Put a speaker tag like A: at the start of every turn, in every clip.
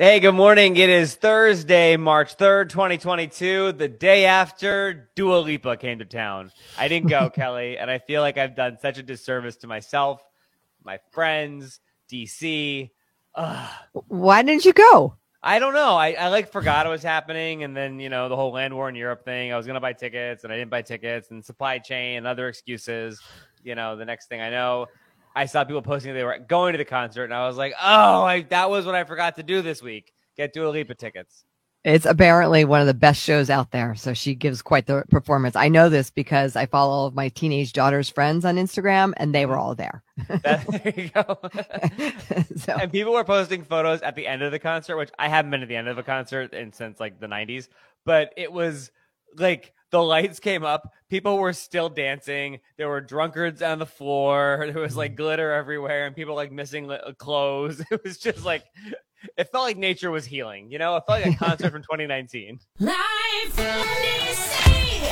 A: Hey, good morning. It is Thursday, March 3rd, 2022, the day after Dua Lipa came to town. I didn't go, Kelly, and I feel like I've done such a disservice to myself, my friends, DC. Ugh.
B: Why didn't you go?
A: I don't know. I, I like forgot it was happening, and then you know the whole land war in Europe thing. I was gonna buy tickets, and I didn't buy tickets, and supply chain and other excuses. You know, the next thing I know, I saw people posting they were going to the concert, and I was like, oh, I, that was what I forgot to do this week. Get Dua Lipa tickets.
B: It's apparently one of the best shows out there. So she gives quite the performance. I know this because I follow all of my teenage daughter's friends on Instagram and they were all there.
A: That, there you go. so. And people were posting photos at the end of the concert, which I haven't been to the end of a concert in since like the 90s, but it was like the lights came up. People were still dancing. There were drunkards on the floor. There was like glitter everywhere and people like missing uh, clothes. It was just like it felt like nature was healing you know? It felt like a concert from 2019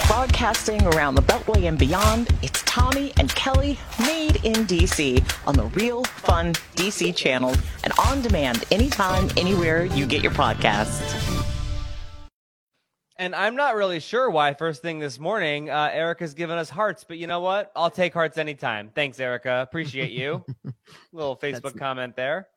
C: Broadcasting around the Beltway and beyond, it's Tommy and Kelly made in DC on the Real Fun DC channel and on demand anytime, anywhere you get your podcasts.
A: And I'm not really sure why first thing this morning, uh, Erica's given us hearts, but you know what? I'll take hearts anytime. Thanks, Erica. Appreciate you. Little Facebook That's... comment there.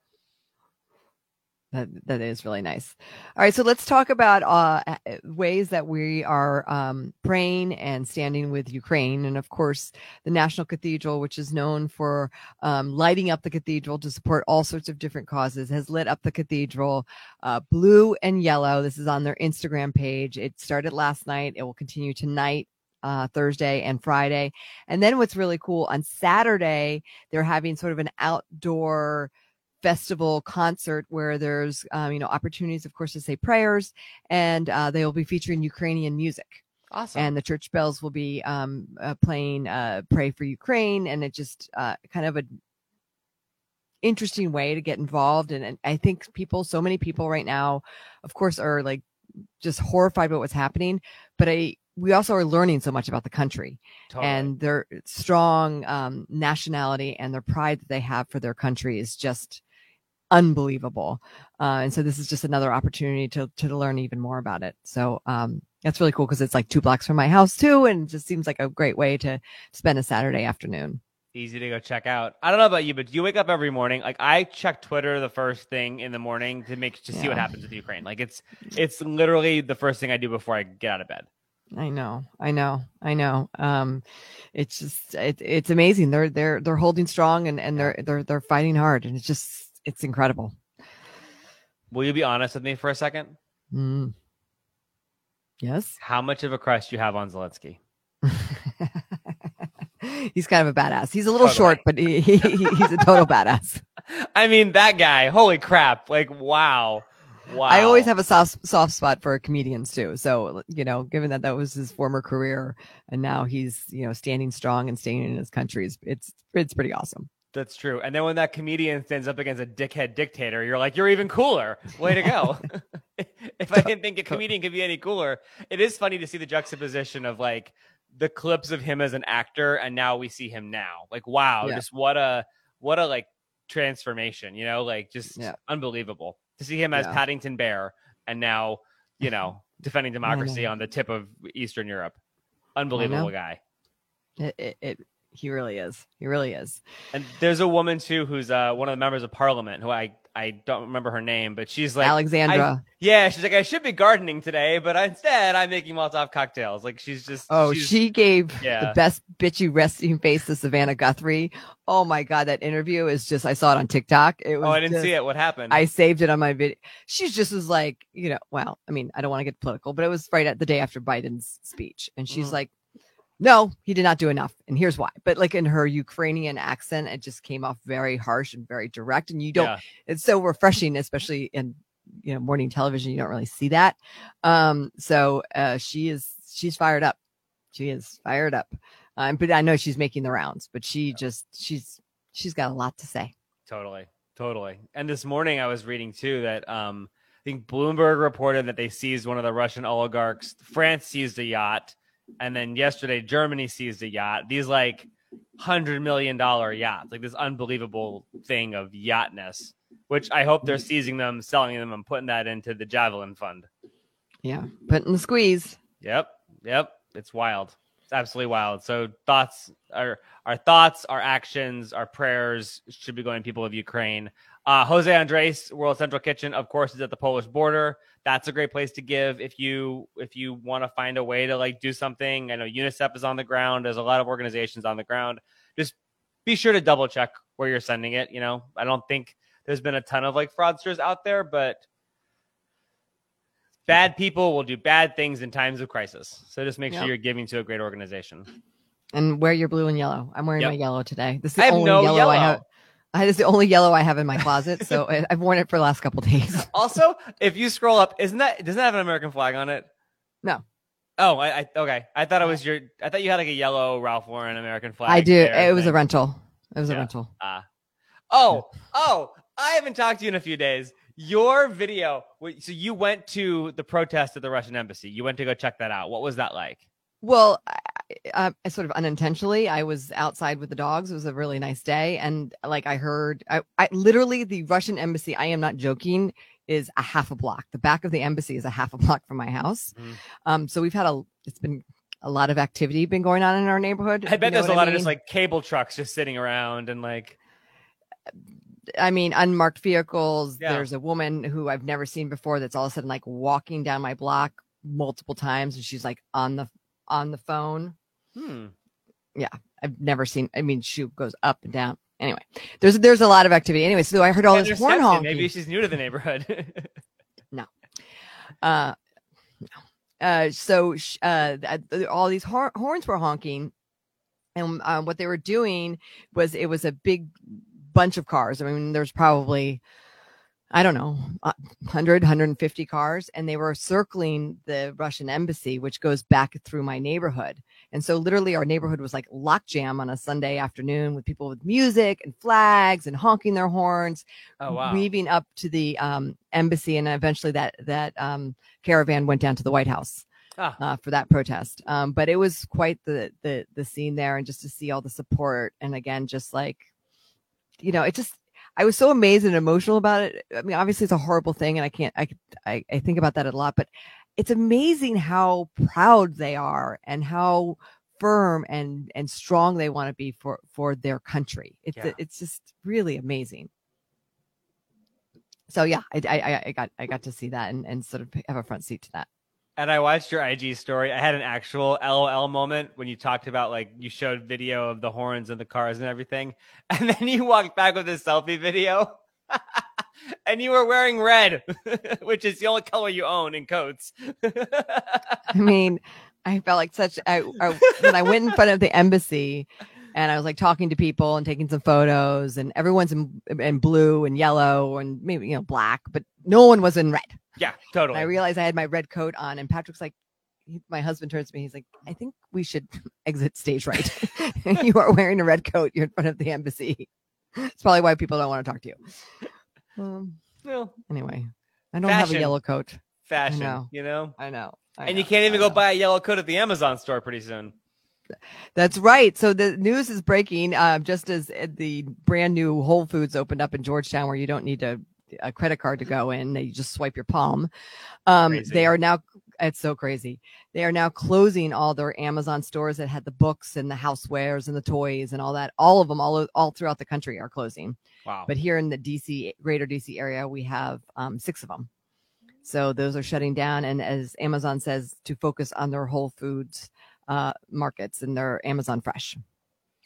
B: That that is really nice. All right, so let's talk about uh, ways that we are um, praying and standing with Ukraine, and of course, the National Cathedral, which is known for um, lighting up the cathedral to support all sorts of different causes, has lit up the cathedral uh, blue and yellow. This is on their Instagram page. It started last night. It will continue tonight uh, Thursday and Friday. And then what's really cool on Saturday, they're having sort of an outdoor festival concert where there's um, you know opportunities of course to say prayers and uh, they will be featuring ukrainian music
A: awesome
B: and the church bells will be um, uh, playing uh, pray for ukraine and it just uh, kind of a interesting way to get involved and, and i think people so many people right now of course are like just horrified about what's happening but i we also are learning so much about the country totally. and their strong um, nationality and their pride that they have for their country is just unbelievable. Uh, and so this is just another opportunity to to learn even more about it. So um, that's really cool because it's like two blocks from my house too, and it just seems like a great way to spend a Saturday afternoon.
A: Easy to go check out. I don't know about you, but do you wake up every morning? Like I check Twitter the first thing in the morning to make to see what happens with Ukraine. Like it's it's literally the first thing I do before I get out of bed.
B: I know, I know, I know. Um, it's just it, it's amazing. They're they're they're holding strong and and they're they're they're fighting hard, and it's just it's incredible.
A: Will you be honest with me for a second?
B: Mm. Yes.
A: How much of a crush do you have on Zelensky?
B: he's kind of a badass. He's a little totally. short, but he, he, he's a total badass.
A: I mean, that guy, holy crap. Like, wow. Wow.
B: I always have a soft soft spot for comedians too. So, you know, given that that was his former career and now he's, you know, standing strong and staying in his country, it's it's, it's pretty awesome.
A: That's true. And then when that comedian stands up against a dickhead dictator, you're like, you're even cooler. Way to go. if I didn't think a comedian could be any cooler, it is funny to see the juxtaposition of like the clips of him as an actor and now we see him now. Like, wow, yeah. just what a what a like transformation, you know, like just yeah. unbelievable to see him as yeah. Paddington Bear and now, you know, defending democracy on the tip of Eastern Europe. Unbelievable guy.
B: It, it, it he really is. He really is.
A: And there's a woman too who's uh, one of the members of parliament who I I don't remember her name, but she's like
B: Alexandra.
A: Yeah, she's like I should be gardening today, but instead I'm making Molotov cocktails. Like she's just
B: oh,
A: she's,
B: she gave yeah. the best bitchy resting face to Savannah Guthrie. Oh my god, that interview is just I saw it on TikTok. It was
A: oh, I didn't
B: just,
A: see it. What happened?
B: I saved it on my video. She's just was like you know, well, I mean, I don't want to get political, but it was right at the day after Biden's speech, and she's mm-hmm. like no, he did not do enough. And here's why. But like in her Ukrainian accent, it just came off very harsh and very direct. And you don't, yeah. it's so refreshing, especially in, you know, morning television. You don't really see that. Um, so, uh, she is, she's fired up. She is fired up. Um, but I know she's making the rounds, but she just, she's, she's got a lot to say.
A: Totally. Totally. And this morning I was reading too that, um, I think Bloomberg reported that they seized one of the Russian oligarchs. France seized a yacht and then yesterday Germany seized a yacht. These like hundred million dollar yachts, like this unbelievable thing of yachtness. which I hope they're seizing them, selling them, and putting that into the Javelin Fund.
B: Yeah, putting the squeeze.
A: Yep, yep, it's wild. It's absolutely wild. So thoughts, our our thoughts, our actions, our prayers should be going to people of Ukraine. Uh, Jose Andres, World Central Kitchen, of course, is at the Polish border. That's a great place to give if you if you want to find a way to like do something. I know UNICEF is on the ground. There's a lot of organizations on the ground. Just be sure to double check where you're sending it. You know, I don't think there's been a ton of like fraudsters out there, but bad people will do bad things in times of crisis. So just make
B: Yep.
A: sure you're giving to a great organization.
B: And wear your blue and yellow. I'm wearing
A: Yep.
B: my yellow today. This is
A: I
B: the
A: have
B: only
A: no
B: yellow,
A: yellow.
B: I have. I, this is the only yellow I have in my closet, so I've worn it for the last couple days.
A: Also, if you scroll up, isn't that doesn't that have an American flag on it?
B: No.
A: Oh, I, I okay. I thought it was your. I thought you had like a yellow Ralph Lauren American flag.
B: I do. It was a rental. It was a rental.
A: Ah. Oh, oh, I haven't talked to you in a few days. Your video, so you went to the protest at the Russian embassy. You went to go check that out. What was that like?
B: Well, I sort of unintentionally, I was outside with the dogs. It was a really nice day, and like I heard, I, I literally the Russian embassy. I am not joking. Is a half a block. The back of the embassy is a half a block from my house.
A: Mhm.
B: Um, so we've had a. It's been a lot of activity been going on in our neighborhood.
A: I
B: you
A: bet
B: know
A: there's a lot
B: I
A: of just like cable trucks just sitting around and like,
B: I mean, unmarked vehicles.
A: Yeah.
B: There's a woman who I've never seen before that's all of a sudden like walking down my block multiple times, and she's like on the on the phone.
A: hmm.
B: Yeah, I've never seen. I mean, she goes up and down. Anyway, there's there's a lot of activity. Anyway, so I heard all
A: Yeah,
B: this horn honking.
A: Maybe she's new to the neighborhood.
B: Uh, no. Uh, so sh- uh, all these hor- horns were honking, and uh, what they were doing was it was a big bunch of cars. I mean, there's probably I don't know, uh, 100, 150 cars, and they were circling the Russian embassy, which goes back through my neighborhood. And so, literally, our neighborhood was like lockjam on a Sunday afternoon with people with music and flags and honking their horns,
A: oh wow.
B: weaving up to the um, embassy, and eventually that that um, caravan went down to the White House
A: Ah.
B: uh, for that protest. Um, but it was quite the the the scene there, and just to see all the support, and again, just like you know, it just I was so amazed and emotional about it. I mean, obviously, it's a horrible thing, and I can't I I, I think about that a lot, but it's amazing how proud they are and how firm and and strong they want to be for for their country. It's
A: Yeah.
B: it's just really amazing. So yeah, I, I I- I got I got to see that and and sort of have a front seat to that.
A: And I watched your IG story. I had an actual LOL moment when you talked about like you showed video of the horns and the cars and everything. And then you walked back with this selfie video. and you were wearing red, which is the only color you own in coats.
B: I mean, I felt like such. I, I when I went in front of the embassy, and I was like talking to people and taking some photos, and everyone's in in blue and yellow and maybe you know black, but no one was in red.
A: yeah,
B: And
A: totally.
B: I realized I had my red coat on, and Patrick's like. he- My husband turns to me. He's like, "I think we should exit stage right. you are wearing a red coat. You're in front of the embassy. It's probably why people don't want to talk to you." Um,
A: Well,
B: anyway, I don't have a yellow coat.
A: fashion,
B: know.
A: you know?
B: I know. I
A: and you can't even go buy a yellow coat at the Amazon store pretty soon.
B: That's right. So the news is breaking uh, just as uh, the brand new Whole Foods opened up in Georgetown, where you don't need a, a credit card to go in; you just swipe your palm. Um, they are now. It's so crazy. They are now closing all their Amazon stores that had the books and the housewares and the toys and all that. All of them, all all throughout the country, are closing.
A: Wow.
B: But here in the DC, greater DC area, we have um, six of them. So those are shutting down. And as Amazon says, to focus on their Whole Foods uh, markets and their Amazon Fresh.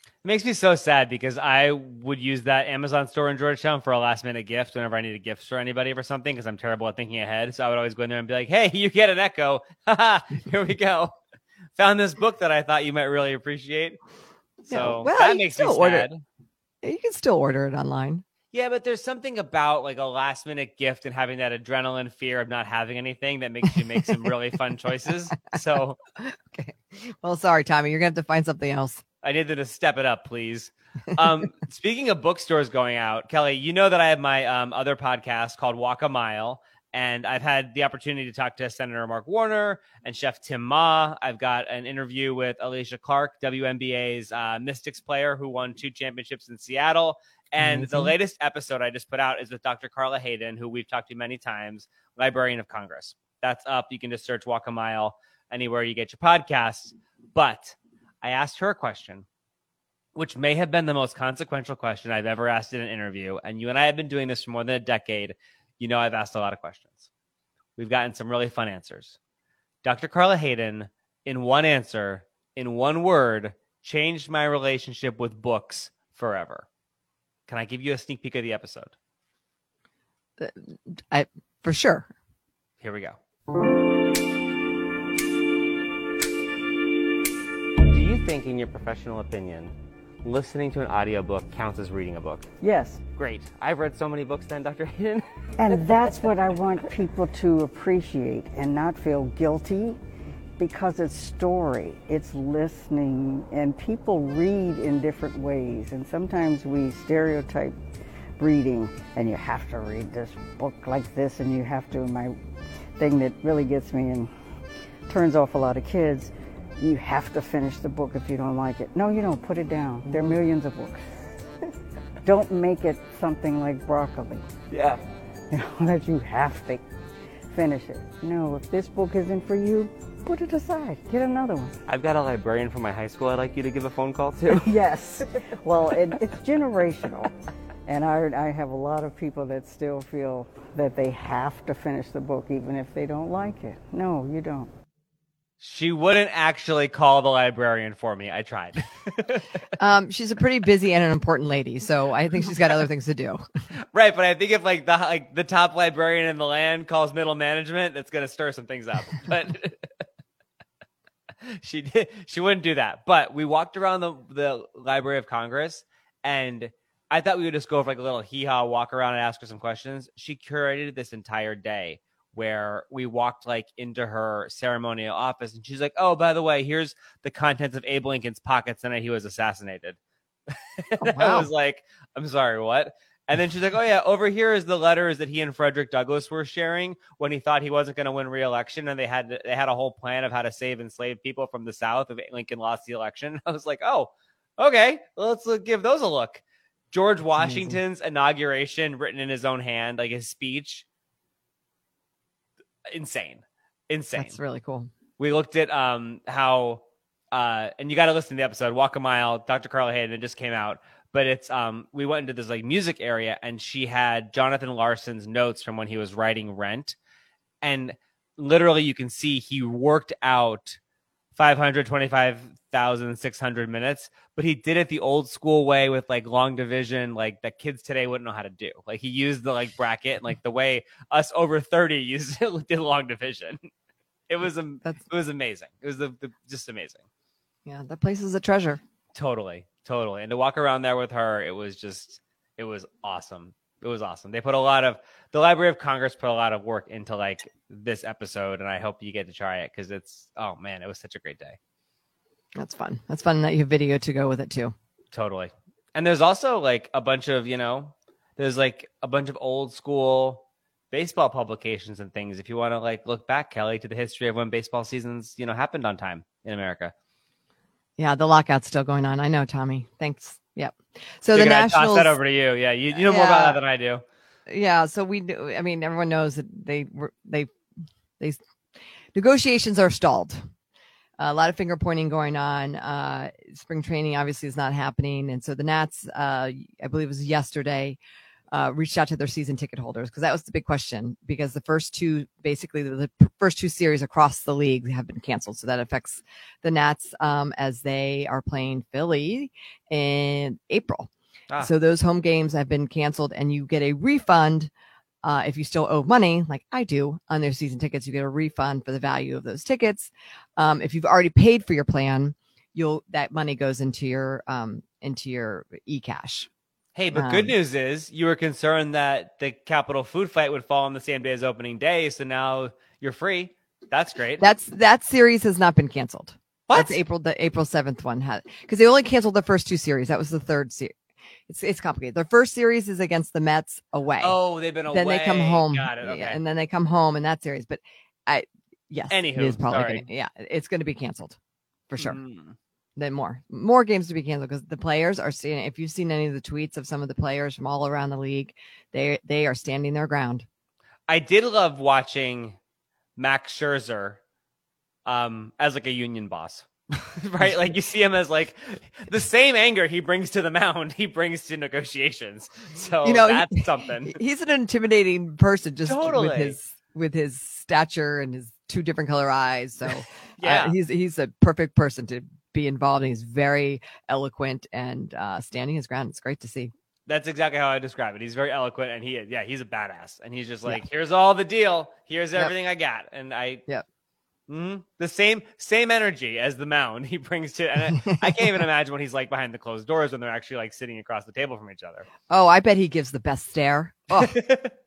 A: It makes me so sad because I would use that Amazon store in Georgetown for a last minute gift whenever I need a gift for anybody for something because I'm terrible at thinking ahead. So I would always go in there and be like, hey, you get an Echo. Here we go. Found this book that I thought you might really appreciate.
B: Yeah, well,
A: that makes me
B: still order-
A: sad.
B: You can still order it online.
A: Yeah, but there's something about like a last minute gift and having that adrenaline fear of not having anything that makes you make some really fun choices. So
B: Okay. Well, sorry, Tommy. You're gonna have to find something else.
A: I needed to step it up, please. Um, speaking of bookstores going out, Kelly, you know that I have my um, other podcast called Walk a Mile, and I've had the opportunity to talk to Senator Mark Warner and Chef Tim Ma. I've got an interview with Alysha Clark, WNBA's uh, Mystics player who won two championships in Seattle, And the
B: mm-hmm.
A: latest episode I just put out is with Dr. Carla Hayden, who we've talked to many times, Librarian of Congress. That's up. You can just search Walk a Mile anywhere you get your podcasts. But I asked her a question, which may have been the most consequential question I've ever asked in an interview. And you and I have been doing this for more than a decade. You know, I've asked a lot of questions. We've gotten some really fun answers. Dr. Carla Hayden, in one answer, in one word, changed my relationship with books forever. Can I give you a sneak peek of the episode?
B: I for sure.
A: Here we go. Do you think, in your professional opinion, listening to an audiobook counts as reading a book?
D: Yes.
A: Great. I've read so many books then, Dr. Hayden.
D: And that's what I want people to appreciate and not feel guilty because it's story, it's listening, and people read in different ways. And sometimes we stereotype reading, and you have to read this book like this, and you have to. My thing that really gets me and turns off a lot of kids you have to finish the book if you don't like it. No, you don't. Put it down. There are mm-hmm. millions of books. don't make it something like broccoli.
A: yeah.
D: you know, that you have to finish it. No, if this book isn't for you, put it aside. Get another one.
A: I've got a librarian from my high school I'd like you to give a phone call to.
D: Yes. well, it, it's generational. And I, I have a lot of people that still feel that they have to finish the book even if they don't like it. No, you don't.
A: she wouldn't actually call the librarian for me. I tried.
B: Um, she's a pretty busy and an important lady, so I think she's got other things to do.
A: right, but I think if like the like the top librarian in the land calls middle management, that's gonna stir some things up. But she did she wouldn't do that. But we walked around the the Library of Congress and I thought we would just go for like a little hee haw walk around and ask her some questions. She curated this entire day where we walked like into her ceremonial office and she's like, Oh, by the way, here's the contents of Abe Lincoln's pockets the night he was assassinated. And
B: Oh,
A: I was like, I'm sorry, what? And then she's like, Oh yeah, over here is the letters that he and Frederick Douglass were sharing when he thought he wasn't going to win re-election, and they had they had a whole plan of how to save enslaved people from the South if Lincoln lost the election. I was like, Oh, okay, let's look, give those a look. George Washington's inauguration, written in his own hand, like his speech, insane, insane
B: That's really cool.
A: we looked at um how uh and you got to listen to the episode walk a mile dr carla hayden it just came out but it's um we went into this like music area and she had jonathan larson's notes from when he was writing rent and literally you can see he worked out 525,600 minutes but he did it the old school way with like long division like that kids today wouldn't know how to do like he used the like bracket and like the way us over 30 used did long division it was am-
B: That's
A: it was amazing. It was the, the just amazing.
B: yeah, that place is a treasure.
A: Totally, totally. And to walk around there with her, it was just it was awesome. It was awesome. They put a lot of the Library of Congress put a lot of work into like this episode, and I hope you get to try it because it's oh man, it was such a great day.
B: That's fun. That's fun that you have video to go with it too.
A: Totally. And there's also like a bunch of, you know, there's like a bunch of old school baseball publications and things if you want to like look back, Kelly, to the history of when baseball seasons, you know, happened on time in America.
B: Yeah, the lockout's still going on. I know, Tommy. Thanks. Yep. So the
A: Figured I'd toss that over to you. Yeah, you, you know more about that than I do.
B: yeah so we do i mean everyone knows that they were they they negotiations are stalled a lot of finger pointing going on uh spring training obviously is not happening and so the nats uh i believe it was yesterday uh reached out to their season ticket holders because that was the big question because the first two basically the, the first two series across the league have been canceled so that affects the nats um as they are playing philly in april
A: Ah.
B: so those home games have been canceled, and you get a refund uh, if you still owe money, like I do on their season tickets. You get a refund for the value of those tickets. Um, if you've already paid for your plan, you'll that money goes into your um, into your e-cash.
A: Hey, but good
B: Um,
A: news is you were concerned that the Capital Food Fight would fall on the same day as opening day, so now you're free. That's great.
B: That's that series has not been canceled.
A: what?
B: That's April. The April seventh one had because they only canceled the first two series. That was the third series. It's it's complicated. The first series is against the Mets away.
A: Oh, they've been away.
B: then they come home.
A: Got it. Okay.
B: Yeah, and then they come home in that series. But I, yes,
A: Anywho,
B: it is probably gonna, yeah, it's going to be canceled for sure.
A: Mm.
B: Then more more games to be canceled because the players are seeing if you've seen any of the tweets of some of the players from all around the league they they are standing their ground
A: I did love watching Max Scherzer um, as like a union boss. right? Like you see him as like the same anger he brings to the mound, he brings to negotiations. So
B: you know
A: that's
B: he-
A: something.
B: he's an intimidating person just
A: Totally.
B: with his with his stature and his two different color eyes so
A: Yeah.
B: uh, he's he's a perfect person to be involved and he's very eloquent and uh standing his ground it's great to see
A: That's exactly how I describe it. He's very eloquent and he yeah, he's a badass. And he's just
B: Yeah.
A: like, here's all the deal. Here's
B: Yep.
A: everything I got. And I
B: Yep.
A: Mhm. the same same energy as the mound he brings to and I, I can't even imagine what he's like behind the closed doors when they're actually like sitting across the table from each other.
B: oh i bet he gives the best stare oh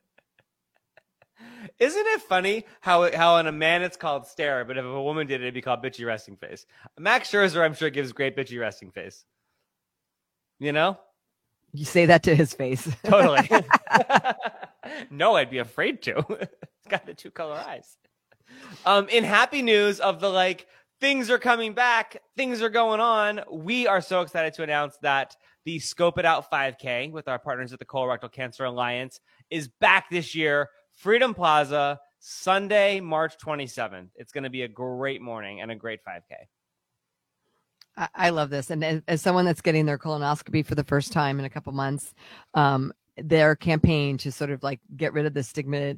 A: Isn't it funny how how in a man it's called stare, but if a woman did it, it'd be called bitchy resting face. Max Scherzer, I'm sure, gives great bitchy resting face. You know,
B: you say that to his face
A: totally. no, I'd be afraid to. it's got the two color eyes. Um, in happy news of the like things are coming back, things are going on. We are so excited to announce that the Scope It Out 5K with our partners at the Colorectal Cancer Alliance is back this year. Freedom Plaza, Sunday, March 27th. It's going to be a great morning and a great 5K.
B: I love this. And as, someone that's getting their colonoscopy for the first time in a couple months, um, their campaign to sort of like get rid of the stigma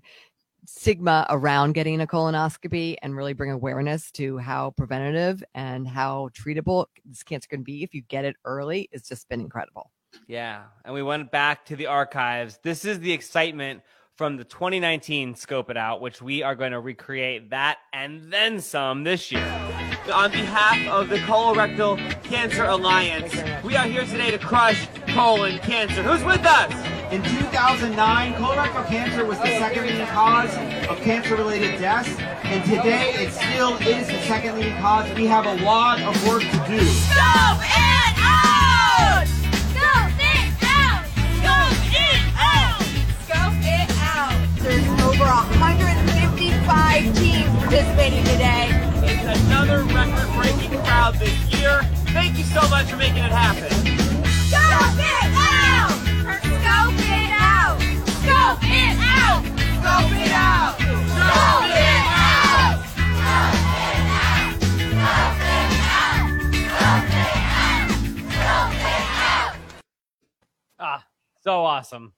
B: stigma around getting a colonoscopy and really bring awareness to how preventative and how treatable this cancer can be if you get it early it's just been incredible
A: Yeah. And we went back to the archives. This is the excitement from the 2019 Scope It Out, which we are going to recreate that and then some this year. On behalf of the Colorectal Cancer Alliance, we are here today to crush colon cancer. Who's with us?
E: In 2009, colorectal cancer was the second leading cause of cancer-related deaths, and today it still is the second leading cause. We have a lot of work to do.
F: Scope
A: so much for making it happen.
F: Scope it out! Scope it out! Scope it out! Scope it out! Scope it out!
A: Ah, so awesome.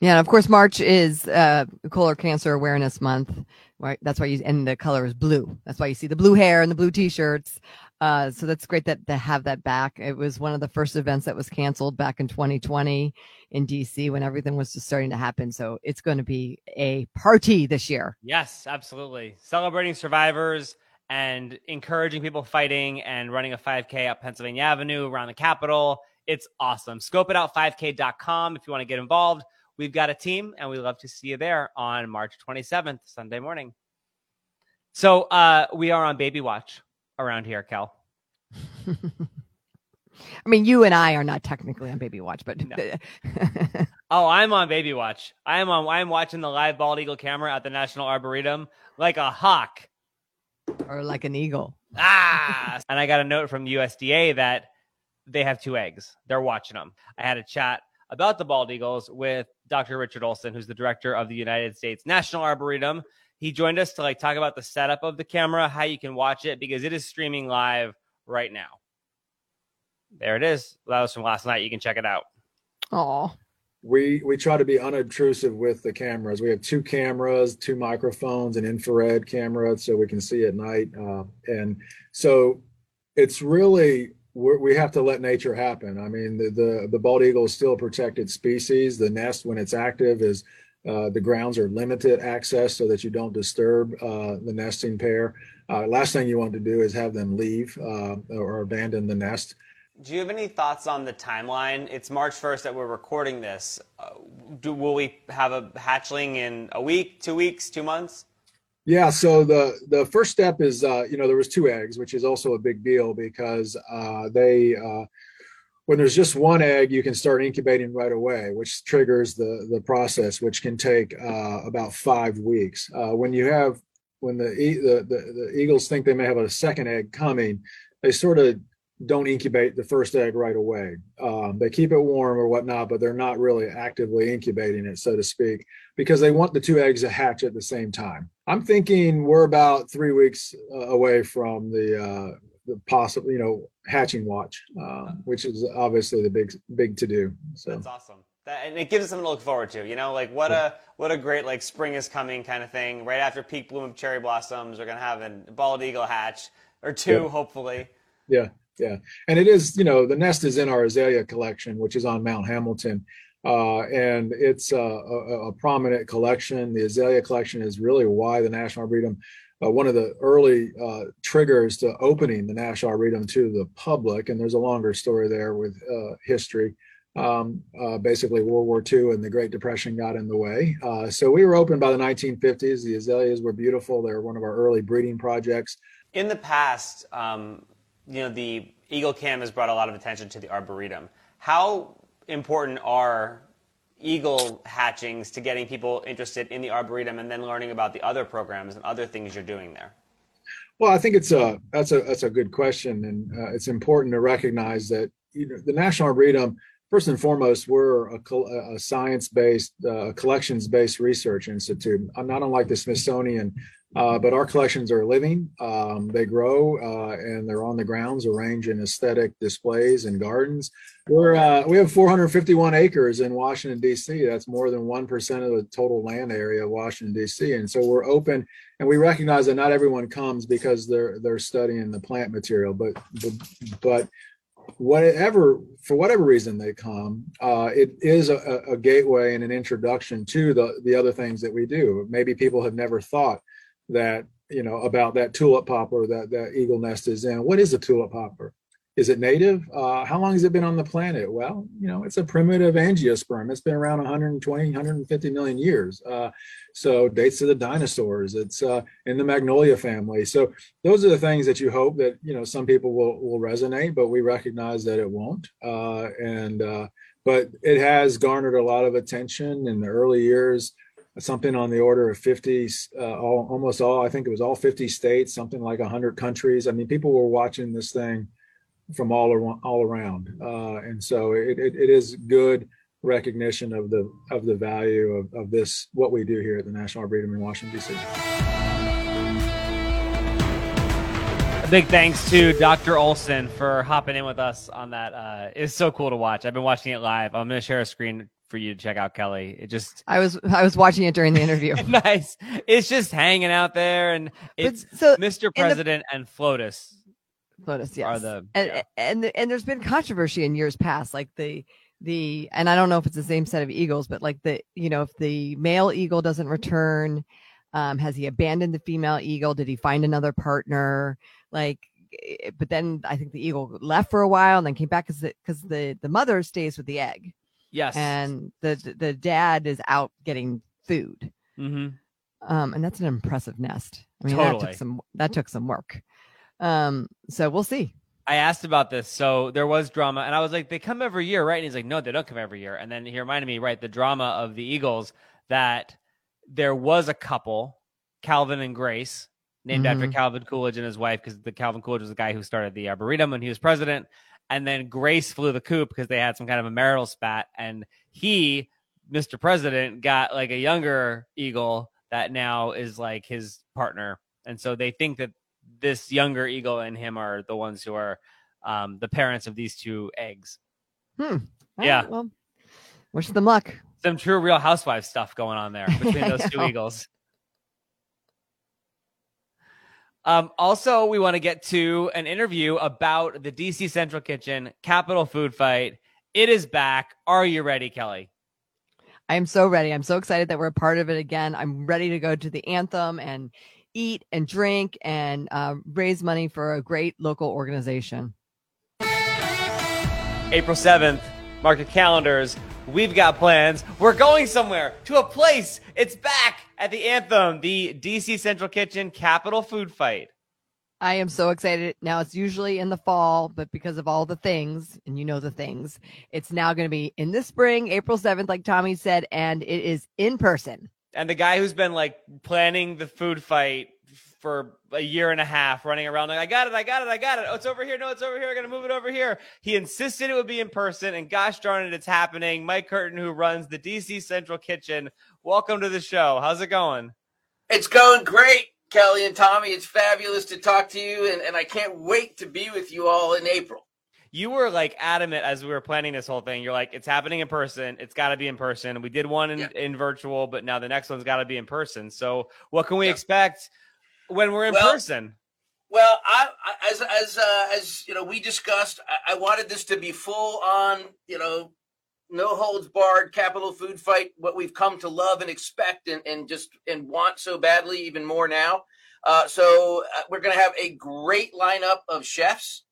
B: yeah and of course march is uh colon cancer awareness month right that's why you and the color is blue that's why you see the blue hair and the blue t-shirts uh so that's great that to have that back it was one of the first events that was canceled back in 2020 in dc when everything was just starting to happen so it's going to be a party this year
A: Yes, absolutely. Celebrating survivors and encouraging people fighting and running a 5K up Pennsylvania Avenue around the Capitol. It's awesome. ScopeItOut5K.com if you want to get involved. We've got a team and we'd love to see you there on March 27th, Sunday morning. So uh, we are on baby watch around here, Kel.
B: i mean you and i are not technically on baby watch but
A: No. Oh, I'm on baby watch. I am on. I am watching the live bald eagle camera at the National Arboretum like a hawk.
B: or like an eagle
A: ah and i got a note from usda that they have two eggs they're watching them i had a chat about the bald eagles with dr richard olsen who's the director of the united states national arboretum he joined us to like talk about the setup of the camera how you can watch it because it is streaming live right now there it is that was from last night you can check it out
B: oh
G: we we try to be unobtrusive with the cameras. We have two cameras, two microphones, an infrared camera, so we can see at night. Uh, and so it's really we're, we have to let nature happen. I mean, the, the the bald eagle is still a protected species. The nest, when it's active, is uh, the grounds are limited access so that you don't disturb uh, the nesting pair. Uh, last thing you want to do is have them leave uh, or abandon the nest.
A: do you have any thoughts on the timeline it's march 1st that we're recording this uh, do, will we have a hatchling in a week two weeks two months
G: Yeah, so the the first step is uh, you know there was two eggs, which is also a big deal because uh, they uh, when there's just one egg, you can start incubating right away, which triggers the the process, which can take uh, about five weeks. Uh, when you have when the, the the the eagles think they may have a second egg coming, they sort of don't incubate the first egg right away. Um, they keep it warm or whatnot, but they're not really actively incubating it, so to speak, because they want the two eggs to hatch at the same time. I'm thinking we're about three weeks uh, away from the uh, the possible, you know, hatching watch, uh, which is obviously the big big to do. So
A: That's awesome. That, and it gives us something to look forward to. You know, like what a what a great like spring is coming kind of thing. Right after peak bloom of cherry blossoms, we're gonna have a bald eagle hatch or two,
G: Yeah.
A: hopefully.
G: Yeah, yeah, and it is. You know, the nest is in our azalea collection, which is on Mount Hamilton, uh, and it's uh, a, a prominent collection. The azalea collection is really why the National Arboretum, uh, one of the early uh, triggers to opening the National Arboretum to the public. And there's a longer story there with uh, history. Um, uh, basically, World War II and the Great Depression got in the way. Uh, so we were open by the 1950s. The azaleas were beautiful. They were one of our early breeding projects.
A: In the past, um, you know, the Eagle Cam has brought a lot of attention to the Arboretum. How important are eagle hatchings to getting people interested in the Arboretum and then learning about the other programs and other things you're doing there?
G: Well, I think it's a that's a that's a good question, and uh, it's important to recognize that you know, the National Arboretum, first and foremost, we're a, a science-based, uh, collections-based research institute. Uh, Not unlike the Smithsonian, uh, but our collections are living. Um, they grow, uh, and they're on the grounds, arranged in aesthetic displays and gardens. We're uh, we have 451 acres in Washington D.C. That's more than one percent of the total land area of Washington D.C. And so we're open and we recognize that not everyone comes because they're they're studying the plant material but but, but whatever for whatever reason they come uh, it is a, a gateway and an introduction to the the other things that we do maybe people have never thought that you know about that tulip poplar that that eagle nest is in. What is a tulip poplar is it native? Uh, how long has it been on the planet? Well you know it's a primitive angiosperm. It's been around 120 150 million years. Uh, so dates to the dinosaurs. It's uh, in the magnolia family. So those are the things that you hope that you know some people will will resonate but we recognize that it won't. Uh, and uh, but it has garnered a lot of attention in the early years something on the order of 50 uh, all, almost all i think it was all 50 states something like 100 countries i mean people were watching this thing from all around, all around. Uh, and so it, it, it is good recognition of the of the value of, of this what we do here at the National Arboretum in Washington D.C.
A: A big thanks to Dr. Olsen for hopping in with us on that. Uh, it's so cool to watch. I've been watching it live. I'm going to share a screen for you to check out, Kelly. It just
B: I was I was watching it during the interview.
A: nice. It's just hanging out there, and it's
B: so
A: Mr. President and Flotus.
B: Lotus, yes.
A: Are the
B: and,
A: yeah.
B: and and there's been controversy in years past, like the the and I don't know if it's the same set of eagles, but like the you know if the male eagle doesn't return, um, has he abandoned the female eagle? Did he find another partner? Like, eh, but then I think the eagle left for a while and then came back because because the, the mother stays with the egg
A: yes,
B: and the the- dad is out getting food.
A: hmm
B: Um, and that's an impressive nest. I mean, that
A: Totally.
B: took some that took some work. Um, so we'll see.
A: I asked about this. So there was drama, and I was like, they come every year, right? And he's like, no, they don't come every year. And then he reminded me, right, the drama of the Eagles that there was a couple, Calvin and Grace, named after
B: Mhm.
A: Calvin Coolidge and his wife, because the Calvin Coolidge was the guy who started the Arboretum when he was president. And then Grace flew the coop because they had some kind of a marital spat. And he, Mr. President, got like a younger eagle that now is like his partner. And so they think that this younger eagle and him are the ones who are um, the parents of these two eggs.
B: All
A: Yeah.
B: right, well, wish them luck.
A: Some true Real Housewives stuff going on there between those two eagles. Um, also, we want to get to an interview about the DC Central Kitchen Capital Food Fight. It is back. Are you ready, Kelly?
B: I am so ready. I'm so excited that we're a part of it again. I'm ready to go to the anthem and eat and drink and uh, raise money for a great local organization.
A: April 7th, mark your calendars. We've got plans. We're going somewhere to a place. It's back at the Anthem, the DC Central Kitchen Capital Food Fight.
B: I am so excited. Now it's usually in the fall, but because of all the things, and you know the things, it's now going to be in the spring, April 7th, like Tommy said, and it is in person.
A: And the guy who's been like planning the food fight for a year and a half running around like, I got it, I got it, I got it. Oh, it's over here. No, it's over here. I'm going to move it over here. He insisted it would be in person, and gosh darn it, it's happening. Mike Curtin, who runs the DC Central Kitchen, welcome to the show. How's it going?
H: It's going great, Kelly and Tommy. It's fabulous to talk to you, and, and I can't wait to be with you all in April.
A: You were like adamant as we were planning this whole thing. You're like, it's happening in person. It's got to be in person. We did one in,
H: Yeah.
A: in virtual, but now the next one's got to be in person. So, what can we
H: Yeah.
A: expect when we're in
H: Well,
A: person?
H: Well, I, I as as uh, as you know, we discussed. I, I wanted this to be full on, you know, no holds barred, capital food fight. What we've come to love and expect, and and just and want so badly, even more now. Uh, so uh, we're going to have a great lineup of chefs.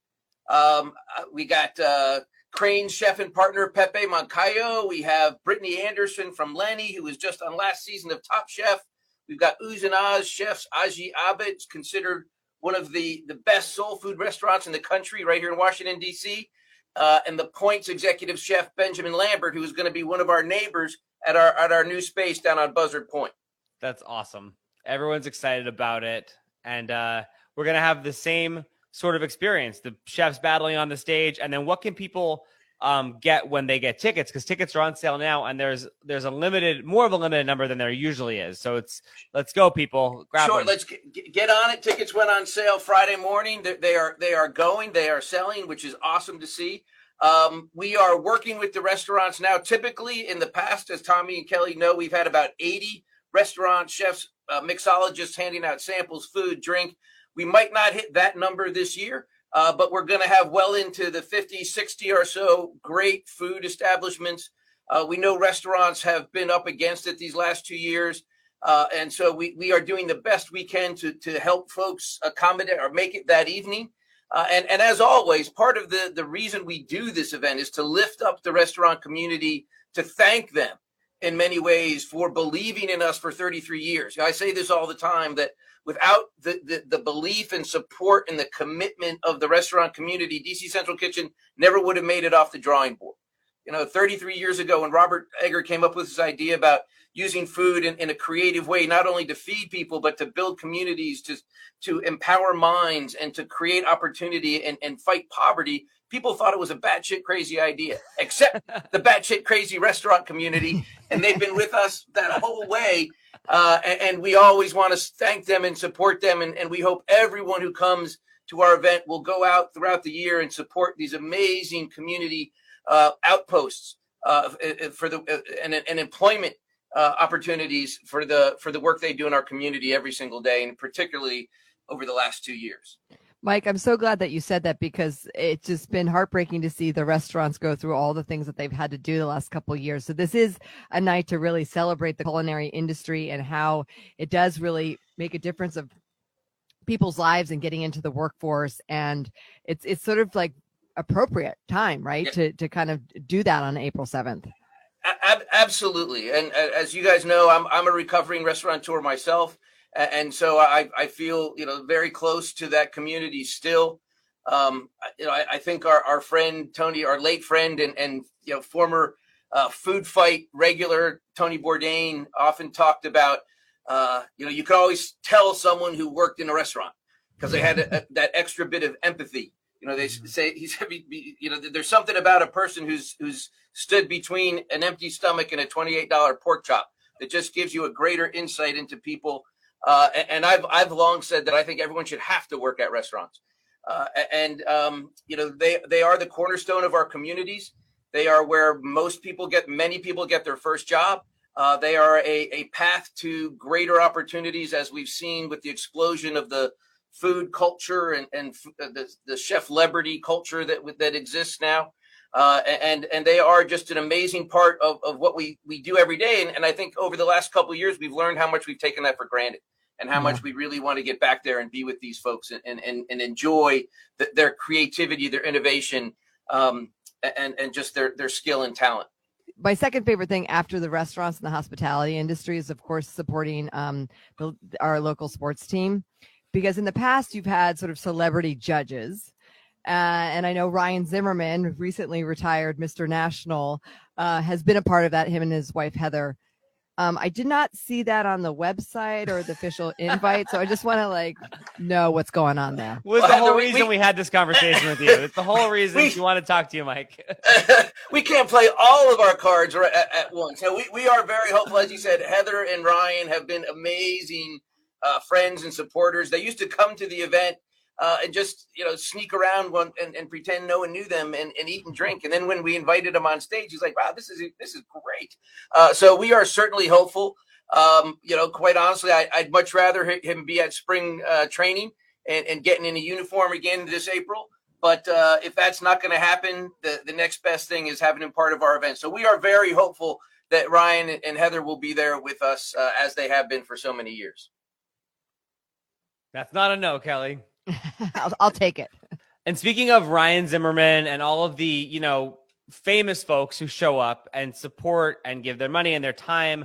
H: Um, uh, we got uh, Crane's chef and partner Pepe Moncayo. We have Brittany Anderson from Lenny, who was just on last season of Top Chef. We've got Oohh's and Aahh's chefs Oji Abbott, considered one of the, the best soul food restaurants in the country, right here in Washington, D.C. Uh, and the Points executive chef Benjamin Lambert, who is going to be one of our neighbors at our at our new space down on Buzzard Point.
A: That's awesome. Everyone's excited about it. And uh, we're going to have the same sort of experience the chefs battling on the stage. And then what can people um, get when they get tickets? Because tickets are on sale now, and there's there's a limited, more of a limited number than there usually is. So it's let's go, people. Grab
H: sure, let's get, get on it. Tickets went on sale Friday morning. They, they are they are going. They are selling, which is awesome to see. Um, we are working with the restaurants now. Typically, in the past, as Tommy and Kelly know, we've had about 80 restaurant chefs, uh, mixologists handing out samples, food, drink. We might not hit that number this year, uh, but we're going to have well into the 50, 60 or so great food establishments. Uh, we know restaurants have been up against it these last two years. Uh, and so we, we are doing the best we can to, to help folks accommodate or make it that evening. Uh, and, and as always, part of the, the reason we do this event is to lift up the restaurant community, to thank them in many ways for believing in us for 33 years. I say this all the time that without the, the, the belief and support and the commitment of the restaurant community, DC Central Kitchen never would have made it off the drawing board. You know, 33 years ago, when Robert Egger came up with this idea about using food in, in a creative way, not only to feed people, but to build communities, to, to empower minds and to create opportunity and, and fight poverty, people thought it was a batshit crazy idea, except the batshit crazy restaurant community. And they've been with us that whole way. Uh, and, and we always want to thank them and support them. And, and we hope everyone who comes to our event will go out throughout the year and support these amazing community uh, outposts uh, for the uh, and, and employment uh, opportunities for the for the work they do in our community every single day, and particularly over the last two years.
B: Mike, I'm so glad that you said that because it's just been heartbreaking to see the restaurants go through all the things that they've had to do the last couple of years. So this is a night to really celebrate the culinary industry and how it does really make a difference of people's lives and getting into the workforce. And it's it's sort of like appropriate time, right,
H: Yeah.
B: to to kind of do that on April 7th.
H: Ab- absolutely, and uh, as you guys know, I'm I'm a recovering restaurateur myself, and so I I feel you know very close to that community still. Um, you know, I, I think our our friend Tony, our late friend and and you know former uh, food fight regular Tony Bourdain, often talked about. Uh, you know, you could always tell someone who worked in a restaurant because they had a, a- that extra bit of empathy. You know, they say he said, you know, there's something about a person who's who's stood between an empty stomach and a $28 pork chop that just gives you a greater insight into people. Uh, and I've I've long said that I think everyone should have to work at restaurants. Uh, and um, you know, they they are the cornerstone of our communities. They are where most people get, many people get their first job. Uh, they are a, a path to greater opportunities, as we've seen with the explosion of the food culture and and uh, the, the chef celebrity culture that that exists now. Uh, and and they are just an amazing part of, of what we we do every day. And, and I think over the last couple of years, we've learned how much we've taken that for granted, and how much we really want to get back there and be with these folks and and and, enjoy the, their creativity, their innovation, um, and and just their their skill and talent.
B: my second favorite thing after the restaurants and the hospitality industry is of course supporting um the, our local sports team because in the past you've had sort of celebrity judges uh, and I know Ryan Zimmerman, recently retired Mr. National, uh, has been a part of that. Him and his wife Heather. Um, I did not see that on the website or the official invite, so I just want to like know what's going on there.
A: Was
H: Well,
A: the whole
H: we-
A: reason
H: we-
A: we had this conversation with you. It's the whole reason
H: We-
A: she wanted to talk to you, Mike.
H: we can't play all of our cards right at, at once. So we, we are very hopeful. As you said, Heather and Ryan have been amazing uh, friends and supporters. They used to come to the event uh, and just you know sneak around one, and, and pretend no one knew them and, and eat and drink. And then when we invited him on stage, he's like, "Wow, this is this is great." Uh, so we are certainly hopeful. Um, you know, quite honestly, I, I'd much rather him be at spring uh, training and, and getting in a uniform again this April. But uh, if that's not going to happen, the, the next best thing is having him part of our event. So we are very hopeful that Ryan and Heather will be there with us uh, as they have been for so many years.
A: That's not a no, Kelly.
B: I'll, I'll take it.
A: And speaking of Ryan Zimmerman and all of the, you know, famous folks who show up and support and give their money and their time,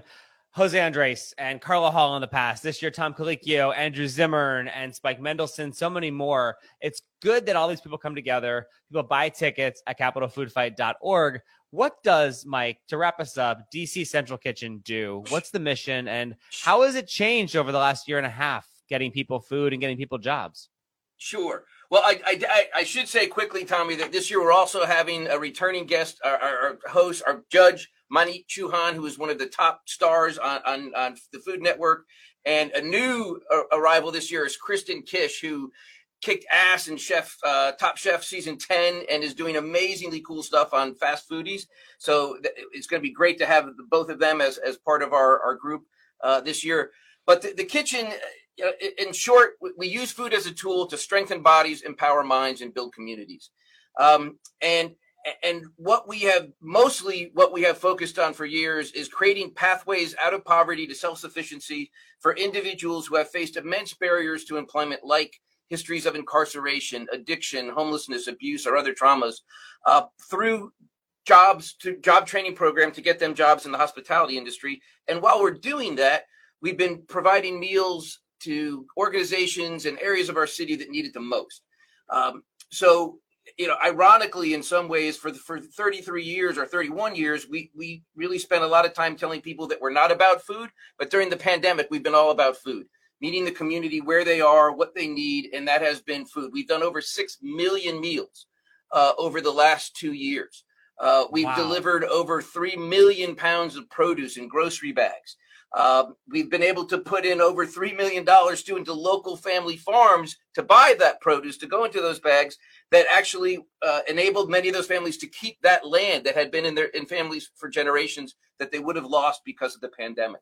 A: Jose Andres and Carla Hall in the past, this year Tom Colicchio, Andrew Zimmern, and Spike Mendelsohn, so many more. It's good that all these people come together. People buy tickets at capitalfoodfight.org. What does, Mike, to wrap us up, DC Central Kitchen do? What's the mission and how has it changed over the last year and a half getting people food and getting people jobs?
H: Sure. Well, I, I, I- should say quickly, Tommy, that this year we're also having a returning guest, our, our, our host, our judge, Maneet Chauhan, who is one of the top stars on, on, on the Food Network. And a new uh, arrival this year is Kristen Kish, who kicked ass in Chef uh, Top Chef season 10 and is doing amazingly cool stuff on fast foodies. So th- it's going to be great to have both of them as, as part of our, our group uh, this year. But the, the kitchen, in short, we- use food as a tool to strengthen bodies, empower minds, and build communities. Um, and and what we have mostly what we have focused on for years is creating pathways out of poverty to self-sufficiency for individuals who have faced immense barriers to employment, like histories of incarceration, addiction, homelessness, abuse, or other traumas, uh, through jobs to job training program to get them jobs in the hospitality industry. And while we're doing that, we've been providing meals to organizations and areas of our city that need it the most. Um, so, you know, ironically, in some ways, for the, for 33 years or 31 years, we we really spent a lot of time telling people that we're not about food. But during the pandemic, we've been all about food, meeting the community where they are, what they need, and that has been food. We've done over six million meals uh, over the last two years. Uh, we've
A: Wow.
H: delivered over 3 million pounds of produce in grocery bags. Um, we've been able to put in over $3 million to into local family farms to buy that produce to go into those bags that actually uh, enabled many of those families to keep that land that had been in their in families for generations that they would have lost because of the pandemic.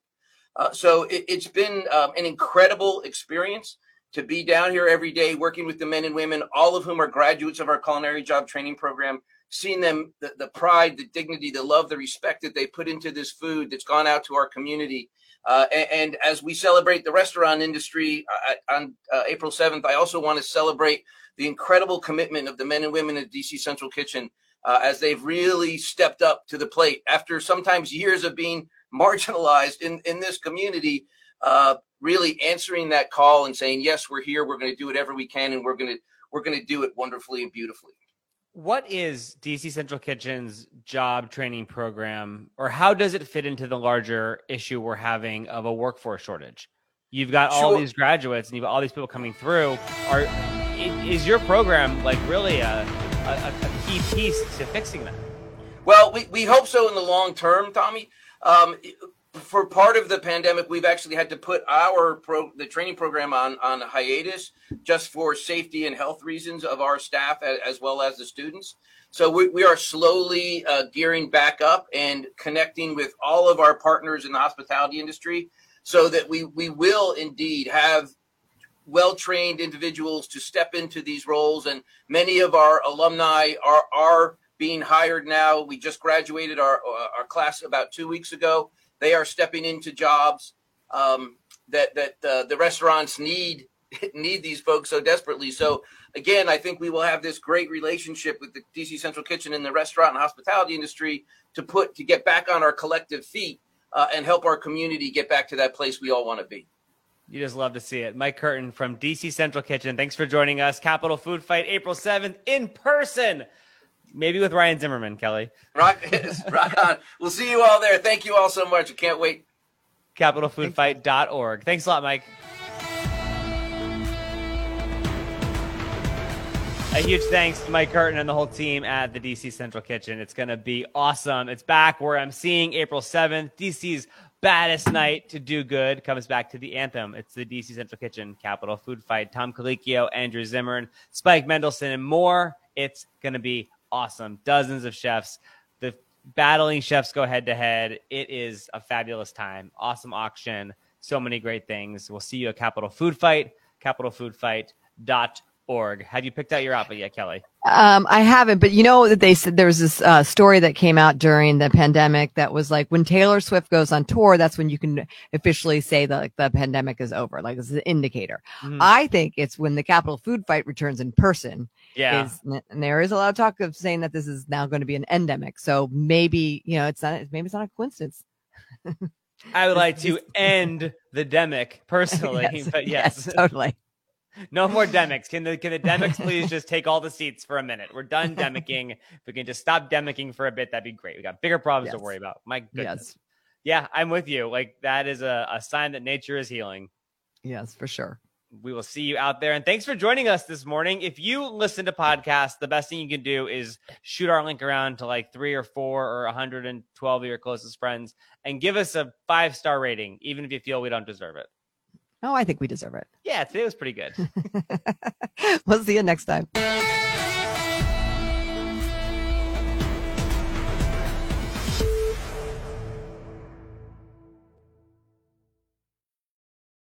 H: Uh, so it, it's been um, an incredible experience to be down here every day working with the men and women, all of whom are graduates of our culinary job training program, seeing them, the, the pride, the dignity, the love, the respect that they put into this food that's gone out to our community. Uh, and, and as we celebrate the restaurant industry uh, on uh, April 7th, I also want to celebrate the incredible commitment of the men and women at DC Central Kitchen uh, as they've really stepped up to the plate after sometimes years of being marginalized in, in this community, uh, really answering that call and saying, yes, we're here. We're going to do whatever we can. And we're going to, we're going to do it wonderfully and beautifully.
A: What is DC Central Kitchen's job training program, or how does it fit into the larger issue we're having of a workforce shortage? You've got all these graduates and you've got all these people coming through. Are is your program like really a, a, a key piece to fixing that?
H: Well, we, we hope so in the long term, Tommy. Um, for part of the pandemic, we've actually had to put our pro, the training program on on hiatus just for safety and health reasons of our staff as, as well as the students. So we, we are slowly uh, gearing back up and connecting with all of our partners in the hospitality industry, so that we we will indeed have well trained individuals to step into these roles. And many of our alumni are are being hired now. We just graduated our our class about two weeks ago. They are stepping into jobs um, that that uh, the restaurants need need these folks so desperately. So again, I think we will have this great relationship with the DC Central Kitchen and the restaurant and hospitality industry to put to get back on our collective feet uh, and help our community get back to that place we all want to be.
A: You just love to see it. Mike Curtin from DC Central Kitchen. Thanks for joining us. Capital Food Fight, April 7th, in person. Maybe with Ryan Zimmerman, Kelly.
H: Rock, rock on. We'll see you all there. Thank you all so much. I can't wait.
A: capitalfoodfight.org. Thanks a lot, Mike. A huge thanks to Mike Curtin and the whole team at the DC Central Kitchen. It's going to be awesome. It's back where I'm seeing April 7th. DC's baddest night to do good comes back to the anthem. It's the DC Central Kitchen Capital Food Fight. Tom Colicchio, Andrew Zimmern, Spike Mendelsohn, and more. It's going to be awesome. Dozens of chefs. The battling chefs go head to head. It is a fabulous time. Awesome auction. So many great things. We'll see you at Capital Food Fight, capitalfoodfight.org org. Have you picked out your outfit yet, Kelly?
B: Um, I haven't, but you know that they said there was this uh, story that came out during the pandemic that was like when Taylor Swift goes on tour, that's when you can officially say that like the pandemic is over. Like this is an indicator.
A: Mhm.
B: I think it's when the Capital Food Fight returns in person.
A: Yeah.
B: Is, and there is a lot of talk of saying that this is now going to be an endemic. So maybe you know it's not. Maybe it's not a coincidence.
A: I would like to end the demic personally,
B: Yes,
A: but yes,
B: totally.
A: No more demics. Can the can the demics please just take all the seats for a minute? We're done demicking. If we can just stop demicking for a bit, that'd be great. We got bigger problems to worry about. My goodness.
B: Yes,
A: Yeah, I'm with you. Like that is a, a sign that nature is healing.
B: yes, for sure.
A: We will see you out there. And thanks for joining us this morning. If you listen to podcasts, the best thing you can do is shoot our link around to like three or four or 112 of your closest friends and give us a five star rating, even if you feel we don't deserve it.
B: Oh, I think we deserve it.
A: Yeah, today was pretty good.
B: we'll see you next time.